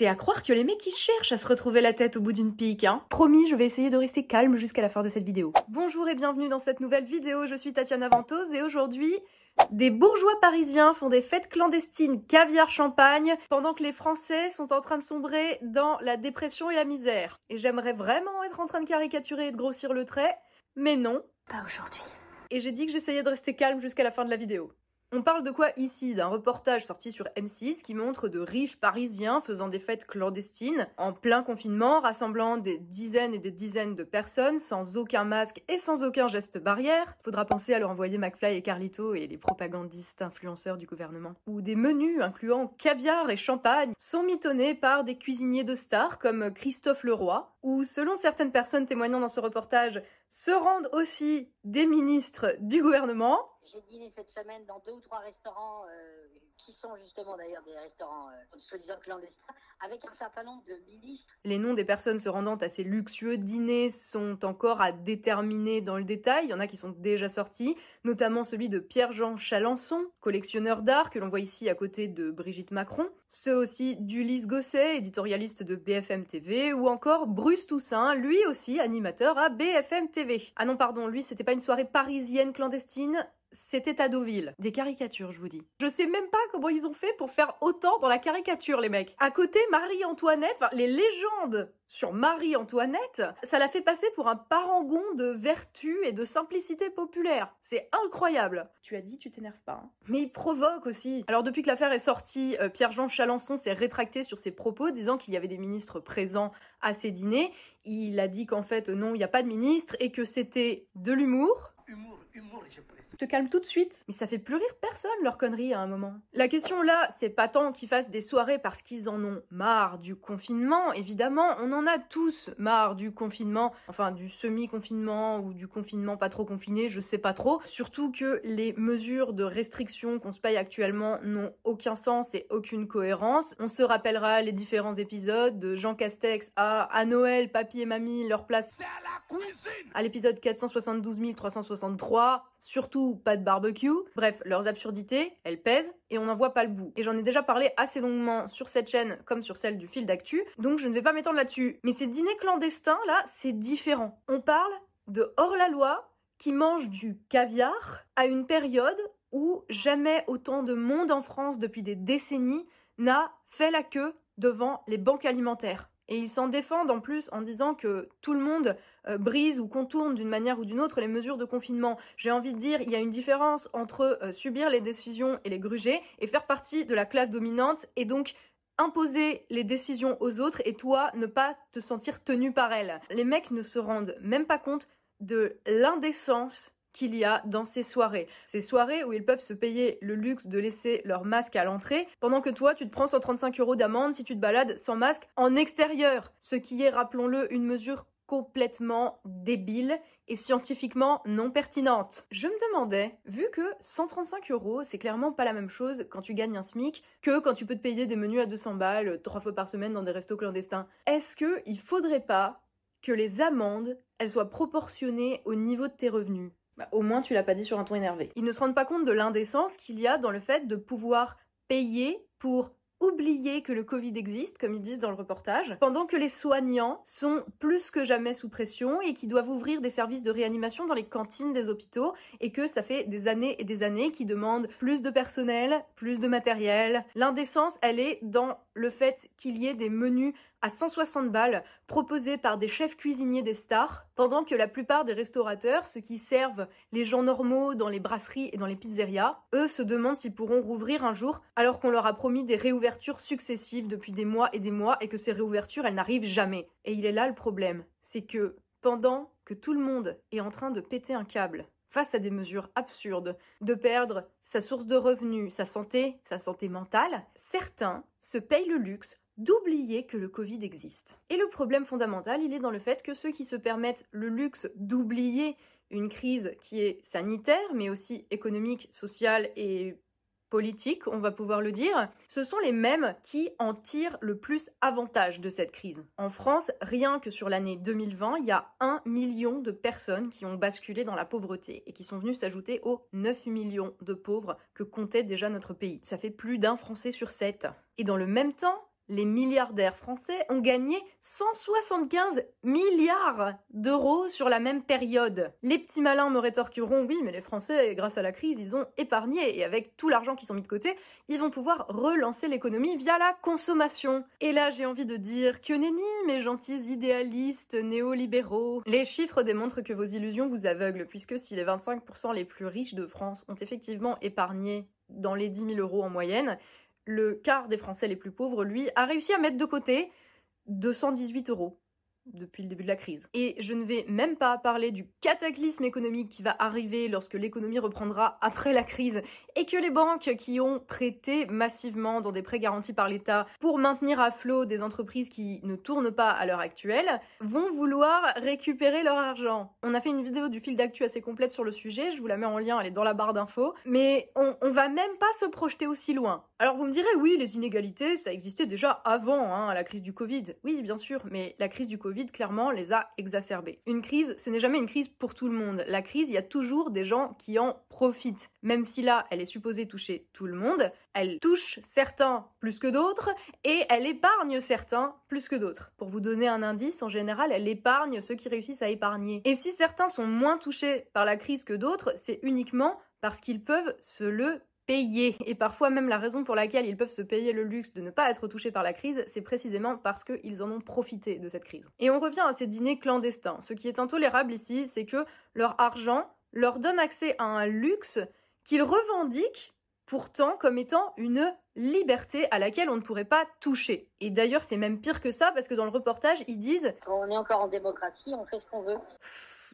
C'est à croire que les mecs ils cherchent à se retrouver la tête au bout d'une pique, hein. Promis, je vais essayer de rester calme jusqu'à la fin de cette vidéo. Bonjour et bienvenue dans cette nouvelle vidéo, je suis Tatiana Ventose et aujourd'hui, des bourgeois parisiens font des fêtes clandestines caviar champagne pendant que les Français sont en train de sombrer dans la dépression et la misère. Et j'aimerais vraiment être en train de caricaturer et de grossir le trait, mais non. Pas aujourd'hui. Et j'ai dit que j'essayais de rester calme jusqu'à la fin de la vidéo. On parle de quoi ici? D'un reportage sorti sur M6 qui montre de riches Parisiens faisant des fêtes clandestines en plein confinement, rassemblant des dizaines et des dizaines de personnes sans aucun masque et sans aucun geste barrière. Faudra penser à leur envoyer McFly et Carlito et les propagandistes influenceurs du gouvernement. Ou des menus incluant caviar et champagne sont mitonnés par des cuisiniers de stars comme Christophe Leroy, ou selon certaines personnes témoignant dans ce reportage, se rendent aussi des ministres du gouvernement. J'ai dîné cette semaine dans deux ou trois restaurants euh, qui sont justement d'ailleurs des restaurants euh, soi-disant clandestins, avec un certain nombre de ministres. Les noms des personnes se rendant à ces luxueux dîners sont encore à déterminer dans le détail. Il y en a qui sont déjà sortis, notamment celui de Pierre-Jean Chalençon, collectionneur d'art que l'on voit ici à côté de Brigitte Macron. Ceux aussi d'Ulysse Gosset, éditorialiste de BFM TV, ou encore Bruce Toussaint, lui aussi animateur à BFM TV. Ah non, pardon, lui c'était pas une soirée parisienne clandestine, c'était à Deauville. Des caricatures, je vous dis. Je sais même pas comment ils ont fait pour faire autant dans la caricature, les mecs. À côté, Marie-Antoinette, enfin, les légendes sur Marie-Antoinette, ça l'a fait passer pour un parangon de vertu et de simplicité populaire. C'est incroyable. Tu as dit, tu t'énerves pas. Hein. Mais il provoque aussi. Alors, depuis que l'affaire est sortie, euh, Pierre-Jean Chalençon s'est rétracté sur ses propos, disant qu'il y avait des ministres présents à ces dîners. Il a dit qu'en fait, non, il n'y a pas de ministre et que c'était de l'humour. Humour, humour, je te calme tout de suite. Mais ça fait plus rire personne leur connerie à un moment. La question là, c'est pas tant qu'ils fassent des soirées parce qu'ils en ont marre du confinement. Évidemment, on en a tous marre du confinement, enfin du semi-confinement ou du confinement pas trop confiné, je sais pas trop. Surtout que les mesures de restriction qu'on se paye actuellement n'ont aucun sens et aucune cohérence. On se rappellera les différents épisodes de Jean Castex à, à Noël, papy et mamie, leur place à l'épisode 472 363, surtout pas de barbecue. Bref, leurs absurdités, elles pèsent et on n'en voit pas le bout. Et j'en ai déjà parlé assez longuement sur cette chaîne comme sur celle du fil d'actu, donc je ne vais pas m'étendre là-dessus. Mais ces dîners clandestins là, c'est différent. On parle de hors-la-loi qui mange du caviar à une période où jamais autant de monde en France depuis des décennies n'a fait la queue devant les banques alimentaires. Et ils s'en défendent en plus en disant que tout le monde euh, brise ou contourne d'une manière ou d'une autre les mesures de confinement. J'ai envie de dire, il y a une différence entre euh, subir les décisions et les gruger et faire partie de la classe dominante et donc imposer les décisions aux autres et toi ne pas te sentir tenu par elles. Les mecs ne se rendent même pas compte de l'indécence qu'il y a dans ces soirées. Ces soirées où ils peuvent se payer le luxe de laisser leur masque à l'entrée, pendant que toi, tu te prends 135 euros d'amende si tu te balades sans masque en extérieur. Ce qui est, rappelons-le, une mesure complètement débile et scientifiquement non pertinente. Je me demandais, vu que 135 euros, c'est clairement pas la même chose quand tu gagnes un SMIC que quand tu peux te payer des menus à 200 balles trois fois par semaine dans des restos clandestins. Est-ce que il faudrait pas que les amendes, elles soient proportionnées au niveau de tes revenus? Bah, au moins, tu l'as pas dit sur un ton énervé. Ils ne se rendent pas compte de l'indécence qu'il y a dans le fait de pouvoir payer pour oublier que le Covid existe, comme ils disent dans le reportage, pendant que les soignants sont plus que jamais sous pression et qui doivent ouvrir des services de réanimation dans les cantines des hôpitaux et que ça fait des années et des années qu'ils demandent plus de personnel, plus de matériel. L'indécence, elle est dans le fait qu'il y ait des menus à 160 balles proposés par des chefs cuisiniers des stars, pendant que la plupart des restaurateurs, ceux qui servent les gens normaux dans les brasseries et dans les pizzerias, eux se demandent s'ils pourront rouvrir un jour alors qu'on leur a promis des réouvertures successives depuis des mois et des mois et que ces réouvertures elles n'arrivent jamais. Et il est là le problème, c'est que pendant que tout le monde est en train de péter un câble face à des mesures absurdes, de perdre sa source de revenus, sa santé, sa santé mentale, certains se payent le luxe d'oublier que le Covid existe. Et le problème fondamental, il est dans le fait que ceux qui se permettent le luxe d'oublier une crise qui est sanitaire, mais aussi économique, sociale et politique, on va pouvoir le dire, ce sont les mêmes qui en tirent le plus avantage de cette crise. En France, rien que sur l'année 2020, il y a un million de personnes qui ont basculé dans la pauvreté et qui sont venues s'ajouter aux 9 millions de pauvres que comptait déjà notre pays. Ça fait plus d'un Français sur sept. Et dans le même temps, les milliardaires français ont gagné 175 milliards d'euros sur la même période. Les petits malins me rétorqueront oui, mais les Français, grâce à la crise, ils ont épargné et avec tout l'argent qu'ils ont mis de côté, ils vont pouvoir relancer l'économie via la consommation. Et là, j'ai envie de dire que nenni, mes gentils idéalistes néolibéraux. Les chiffres démontrent que vos illusions vous aveuglent, puisque si les 25% les plus riches de France ont effectivement épargné dans les 10 000 euros en moyenne, le quart des Français les plus pauvres, lui, a réussi à mettre de côté 218 euros depuis le début de la crise. Et je ne vais même pas parler du cataclysme économique qui va arriver lorsque l'économie reprendra après la crise et que les banques qui ont prêté massivement dans des prêts garantis par l'État pour maintenir à flot des entreprises qui ne tournent pas à l'heure actuelle vont vouloir récupérer leur argent. On a fait une vidéo du fil d'actu assez complète sur le sujet, je vous la mets en lien, elle est dans la barre d'infos, mais on, va même pas se projeter aussi loin. Alors vous me direz, oui, les inégalités, ça existait déjà avant hein, la crise du Covid. Oui, bien sûr, mais la crise du Covid, clairement, les a exacerbées. Une crise, ce n'est jamais une crise pour tout le monde. La crise, il y a toujours des gens qui en profitent. Même si là, elle est supposée toucher tout le monde, elle touche certains plus que d'autres et elle épargne certains plus que d'autres. Pour vous donner un indice, en général, elle épargne ceux qui réussissent à épargner. Et si certains sont moins touchés par la crise que d'autres, c'est uniquement parce qu'ils peuvent se le et parfois même la raison pour laquelle ils peuvent se payer le luxe de ne pas être touchés par la crise, c'est précisément parce qu'ils en ont profité de cette crise. Et on revient à ces dîners clandestins. Ce qui est intolérable ici, c'est que leur argent leur donne accès à un luxe qu'ils revendiquent pourtant comme étant une liberté à laquelle on ne pourrait pas toucher. Et d'ailleurs, c'est même pire que ça parce que dans le reportage, ils disent On est encore en démocratie, on fait ce qu'on veut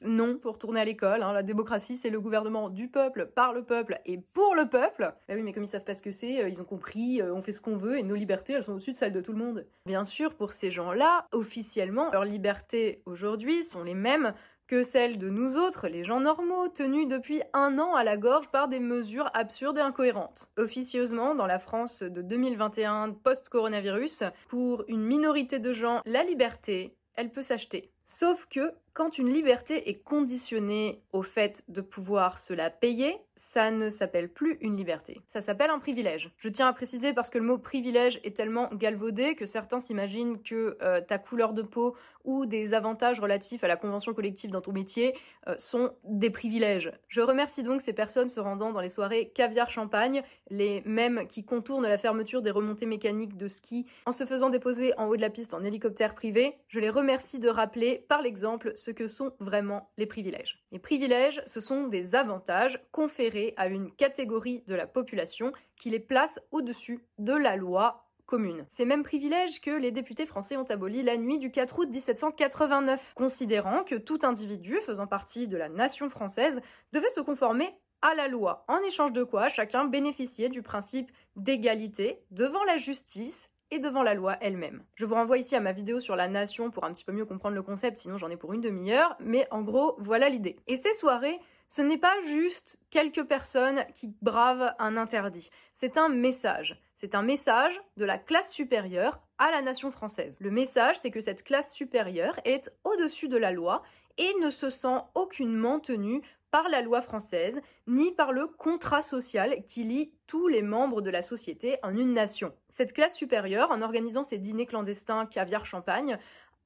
non pour tourner à l'école. Hein. La démocratie, c'est le gouvernement du peuple, par le peuple et pour le peuple. Bah oui, mais comme ils savent pas ce que c'est, euh, ils ont compris, euh, on fait ce qu'on veut et nos libertés, elles sont au-dessus de celles de tout le monde. Bien sûr, pour ces gens-là, officiellement, leurs libertés aujourd'hui sont les mêmes que celles de nous autres, les gens normaux, tenus depuis un an à la gorge par des mesures absurdes et incohérentes. Officieusement, dans la France de 2021 post-coronavirus, pour une minorité de gens, la liberté, elle peut s'acheter. Sauf que quand une liberté est conditionnée au fait de pouvoir se la payer, ça ne s'appelle plus une liberté, ça s'appelle un privilège. Je tiens à préciser parce que le mot privilège est tellement galvaudé que certains s'imaginent que euh, ta couleur de peau ou des avantages relatifs à la convention collective dans ton métier euh, sont des privilèges. Je remercie donc ces personnes se rendant dans les soirées caviar champagne, les mêmes qui contournent la fermeture des remontées mécaniques de ski en se faisant déposer en haut de la piste en hélicoptère privé. Je les remercie de rappeler par l'exemple ce que sont vraiment les privilèges. Les privilèges, ce sont des avantages conférés à une catégorie de la population qui les place au-dessus de la loi commune. Ces mêmes privilèges que les députés français ont abolis la nuit du 4 août 1789, considérant que tout individu faisant partie de la nation française devait se conformer à la loi, en échange de quoi chacun bénéficiait du principe d'égalité devant la justice et devant la loi elle-même. Je vous renvoie ici à ma vidéo sur la nation pour un petit peu mieux comprendre le concept, sinon j'en ai pour une demi-heure, mais en gros, voilà l'idée. Et ces soirées, ce n'est pas juste quelques personnes qui bravent un interdit, c'est un message. C'est un message de la classe supérieure à la nation française. Le message, c'est que cette classe supérieure est au-dessus de la loi et ne se sent aucunement tenue par la loi française, ni par le contrat social qui lie tous les membres de la société en une nation. Cette classe supérieure, en organisant ses dîners clandestins caviar-champagne,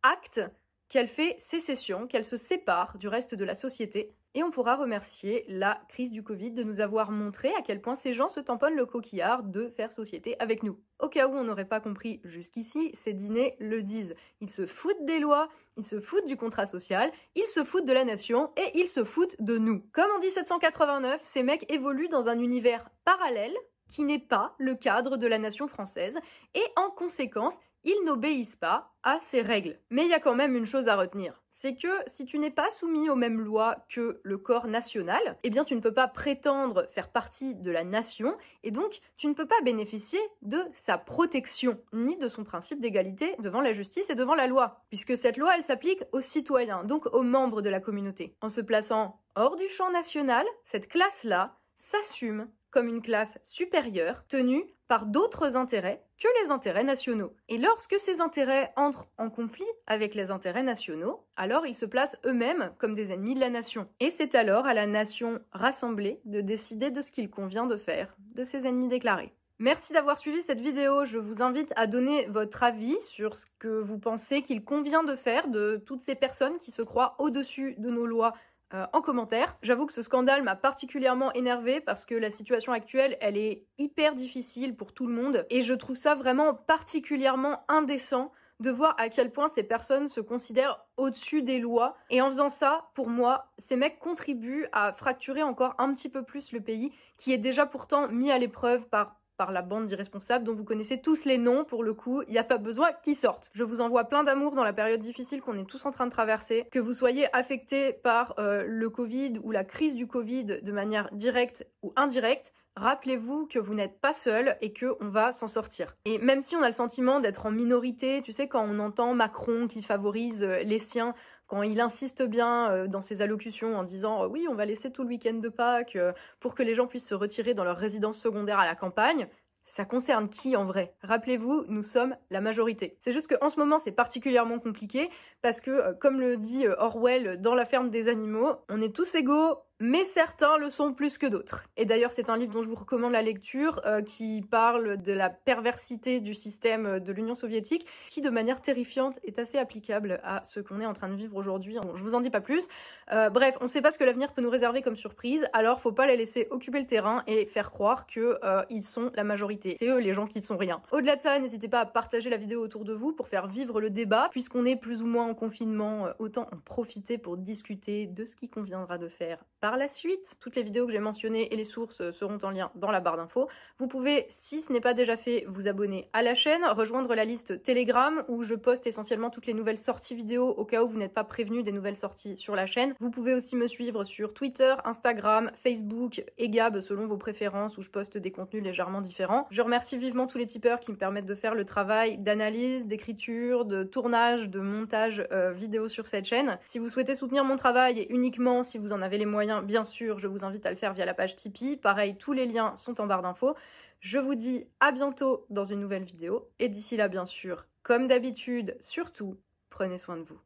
acte qu'elle fait sécession, qu'elle se sépare du reste de la société. Et on pourra remercier la crise du Covid de nous avoir montré à quel point ces gens se tamponnent le coquillard de faire société avec nous. Au cas où on n'aurait pas compris jusqu'ici, ces dîners le disent. Ils se foutent des lois, ils se foutent du contrat social, ils se foutent de la nation et ils se foutent de nous. Comme en 1789, ces mecs évoluent dans un univers parallèle qui n'est pas le cadre de la nation française et en conséquence, ils n'obéissent pas à ces règles. Mais il y a quand même une chose à retenir. C'est que si tu n'es pas soumis aux mêmes lois que le corps national, eh bien tu ne peux pas prétendre faire partie de la nation et donc tu ne peux pas bénéficier de sa protection ni de son principe d'égalité devant la justice et devant la loi, puisque cette loi elle s'applique aux citoyens, donc aux membres de la communauté. En se plaçant hors du champ national, cette classe-là s'assume comme une classe supérieure tenue par d'autres intérêts que les intérêts nationaux. Et lorsque ces intérêts entrent en conflit avec les intérêts nationaux, alors ils se placent eux-mêmes comme des ennemis de la nation. Et c'est alors à la nation rassemblée de décider de ce qu'il convient de faire de ses ennemis déclarés. Merci d'avoir suivi cette vidéo. Je vous invite à donner votre avis sur ce que vous pensez qu'il convient de faire de toutes ces personnes qui se croient au-dessus de nos lois euh, en commentaire. J'avoue que ce scandale m'a particulièrement énervé parce que la situation actuelle, elle est hyper difficile pour tout le monde et je trouve ça vraiment particulièrement indécent de voir à quel point ces personnes se considèrent au-dessus des lois. Et en faisant ça, pour moi, ces mecs contribuent à fracturer encore un petit peu plus le pays, qui est déjà pourtant mis à l'épreuve par par la bande d'irresponsables dont vous connaissez tous les noms pour le coup, il n'y a pas besoin qu'ils sortent. Je vous envoie plein d'amour dans la période difficile qu'on est tous en train de traverser, que vous soyez affectés par euh, le Covid ou la crise du Covid de manière directe ou indirecte, rappelez-vous que vous n'êtes pas seul et que on va s'en sortir. Et même si on a le sentiment d'être en minorité, tu sais quand on entend Macron qui favorise euh, les siens, quand il insiste bien euh, dans ses allocutions en disant euh, oui, on va laisser tout le week-end de Pâques pour que les gens puissent se retirer dans leur résidence secondaire à la campagne, ça concerne qui en vrai? Rappelez-vous, nous sommes la majorité. C'est juste qu'en ce moment, c'est particulièrement compliqué parce que, comme le dit Orwell dans La ferme des animaux, on est tous égaux, mais certains le sont plus que d'autres. Et d'ailleurs, c'est un livre dont je vous recommande la lecture euh, qui parle de la perversité du système de l'Union soviétique, qui de manière terrifiante est assez applicable à ce qu'on est en train de vivre aujourd'hui. Je vous en dis pas plus. Euh, bref, on sait pas ce que l'avenir peut nous réserver comme surprise, alors faut pas les laisser occuper le terrain et faire croire que euh, ils sont la majorité. C'est eux les gens qui ne sont rien. Au-delà de ça, n'hésitez pas à partager la vidéo autour de vous pour faire vivre le débat, puisqu'on est plus ou moins en confinement, autant en profiter pour discuter de ce qui conviendra de faire la suite. Toutes les vidéos que j'ai mentionnées et les sources seront en lien dans la barre d'infos. Vous pouvez, si ce n'est pas déjà fait, vous abonner à la chaîne, rejoindre la liste Telegram où je poste essentiellement toutes les nouvelles sorties vidéo au cas où vous n'êtes pas prévenu des nouvelles sorties sur la chaîne. Vous pouvez aussi me suivre sur Twitter, Instagram, Facebook et Gab selon vos préférences où je poste des contenus légèrement différents. Je remercie vivement tous les tipeurs qui me permettent de faire le travail d'analyse, d'écriture, de tournage, de montage euh, vidéo sur cette chaîne. Si vous souhaitez soutenir mon travail et uniquement si vous en avez les moyens, bien sûr, je vous invite à le faire via la page Tipeee. Pareil, tous les liens sont en barre d'infos. Je vous dis à bientôt dans une nouvelle vidéo. Et d'ici là, bien sûr, comme d'habitude, surtout, prenez soin de vous.